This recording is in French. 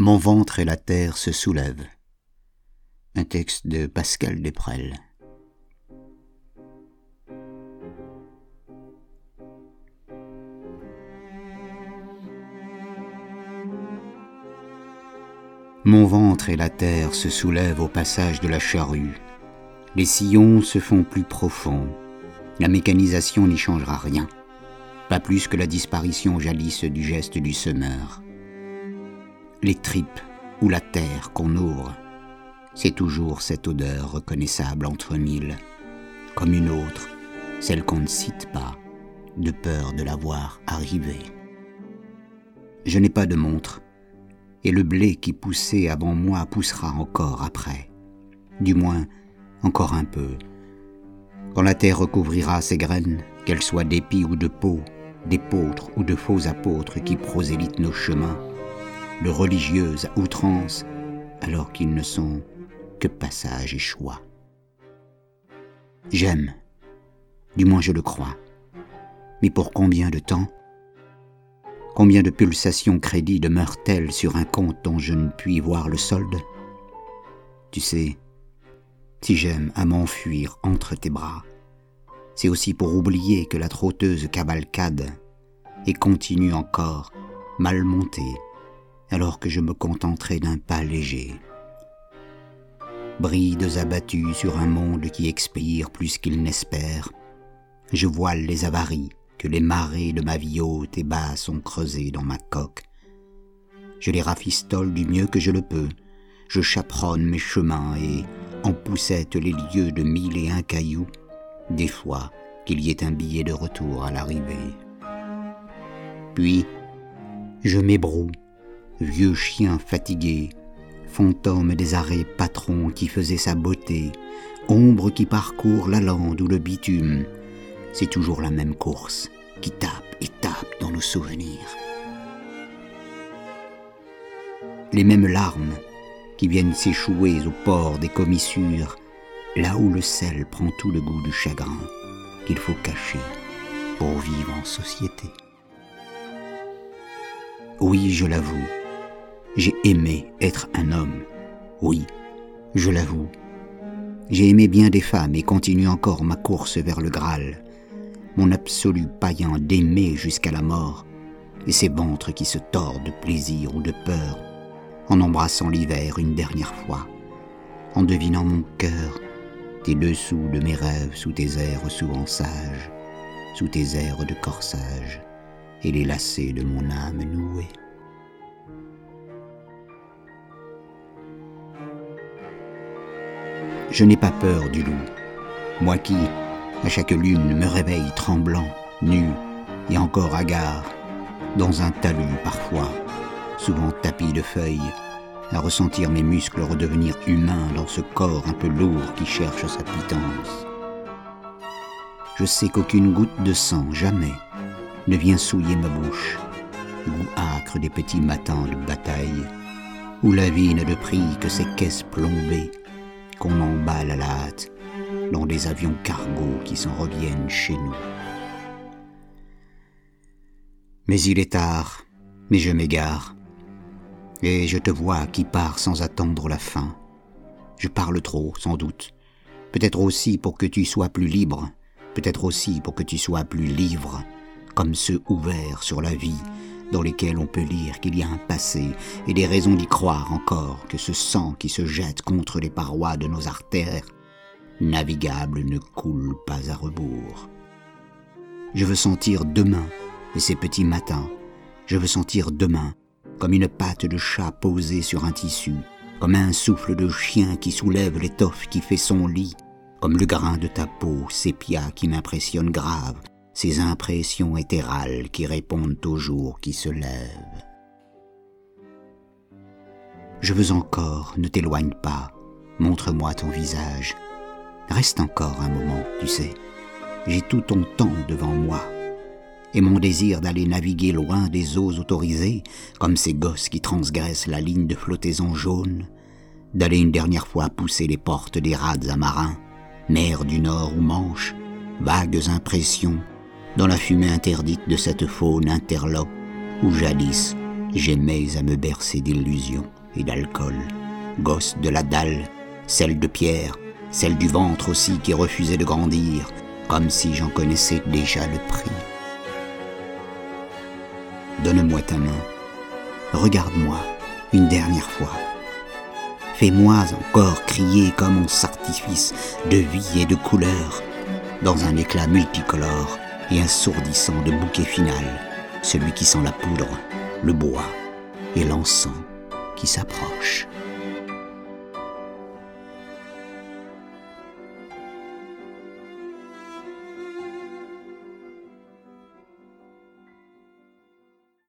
Mon ventre et la terre se soulèvent. Un texte de Pascal Desprelles. Mon ventre et la terre se soulèvent au passage de la charrue. Les sillons se font plus profonds. La mécanisation n'y changera rien, pas plus que la disparition jalisse du geste du semeur. Les tripes ou la terre qu'on ouvre, c'est toujours cette odeur reconnaissable entre mille, comme une autre, celle qu'on ne cite pas, de peur de la voir arriver. Je n'ai pas de montre, et le blé qui poussait avant moi poussera encore après. Du moins, encore un peu. Quand la terre recouvrira ses graines, qu'elles soient d'épis ou de peau, d'épôtres ou de faux apôtres qui prosélytent nos chemins, de religieuses à outrance, alors qu'ils ne sont que passage et choix. J'aime, du moins je le crois. Mais pour combien de temps? Combien de pulsations crédit demeurent-elles sur un compte dont je ne puis voir le solde? Tu sais, si j'aime à m'enfuir entre tes bras, c'est aussi pour oublier que la trotteuse cavalcade et continue encore, mal montée, alors que je me contenterai d'un pas léger. Brides abattues sur un monde qui expire plus qu'il n'espère, je voile les avaries que les marées de ma vie haute et basse ont creusées dans ma coque. Je les rafistole du mieux que je le peux, je chaperonne mes chemins et, en poussette les lieux de mille et un cailloux, des fois qu'il y ait un billet de retour à l'arrivée. Puis, je m'ébroue, vieux chien fatigué, fantôme des arrêts patrons qui faisait sa beauté, ombre qui parcourt la lande ou le bitume, c'est toujours la même course qui tape et tape dans nos souvenirs. Les mêmes larmes qui viennent s'échouer au port des commissures, là où le sel prend tout le goût du chagrin qu'il faut cacher pour vivre en société. Oui, je l'avoue, j'ai aimé être un homme. Oui, je l'avoue. J'ai aimé bien des femmes et continue encore ma course vers le Graal, mon absolu païen d'aimer jusqu'à la mort, et ces ventres qui se tordent de plaisir ou de peur, en embrassant l'hiver une dernière fois, en devinant mon cœur des dessous de mes rêves sous tes airs souvent sages, sous tes airs de corsage, et les lacets de mon âme nouée. Je n'ai pas peur du loup, moi qui, à chaque lune, me réveille tremblant, nu et encore hagard, dans un talus parfois, souvent tapis de feuilles, à ressentir mes muscles redevenir humains dans ce corps un peu lourd qui cherche sa pitance. Je sais qu'aucune goutte de sang, jamais, ne vient souiller ma bouche, goût âcre des petits matins de bataille, où la vie n'a de prix que ces caisses plombées qu'on emballe à la hâte dans des avions cargo qui s'en reviennent chez nous. Mais il est tard, mais je m'égare, et je te vois qui pars sans attendre la fin. Je parle trop, sans doute, peut-être aussi pour que tu sois plus libre, peut-être aussi pour que tu sois plus livre, comme ceux ouverts sur la vie dans lesquels on peut lire qu'il y a un passé et des raisons d'y croire encore que ce sang qui se jette contre les parois de nos artères navigables ne coule pas à rebours. Je veux sentir demain et ces petits matins. Je veux sentir demain comme une patte de chat posée sur un tissu, comme un souffle de chien qui soulève l'étoffe qui fait son lit, comme le grain de ta peau sépia qui m'impressionne grave, ces impressions éthérales qui répondent au jour qui se lève. Je veux encore, ne t'éloigne pas, montre-moi ton visage. Reste encore un moment, tu sais. J'ai tout ton temps devant moi. Et mon désir d'aller naviguer loin des eaux autorisées, comme ces gosses qui transgressent la ligne de flottaison jaune, d'aller une dernière fois pousser les portes des rades amarins, mer du Nord ou Manche, vagues impressions dans la fumée interdite de cette faune interlope où jadis J'aimais à me bercer d'illusions et d'alcool, gosse de la dalle, celle de pierre, celle du ventre aussi qui refusait de grandir, comme si j'en connaissais déjà le prix. Donne-moi ta main, regarde-moi une dernière fois. Fais-moi encore crier comme un sartifice de vie et de couleur, dans un éclat multicolore et assourdissant de bouquet final, celui qui sent la poudre, le bois et l'encens qui s'approche.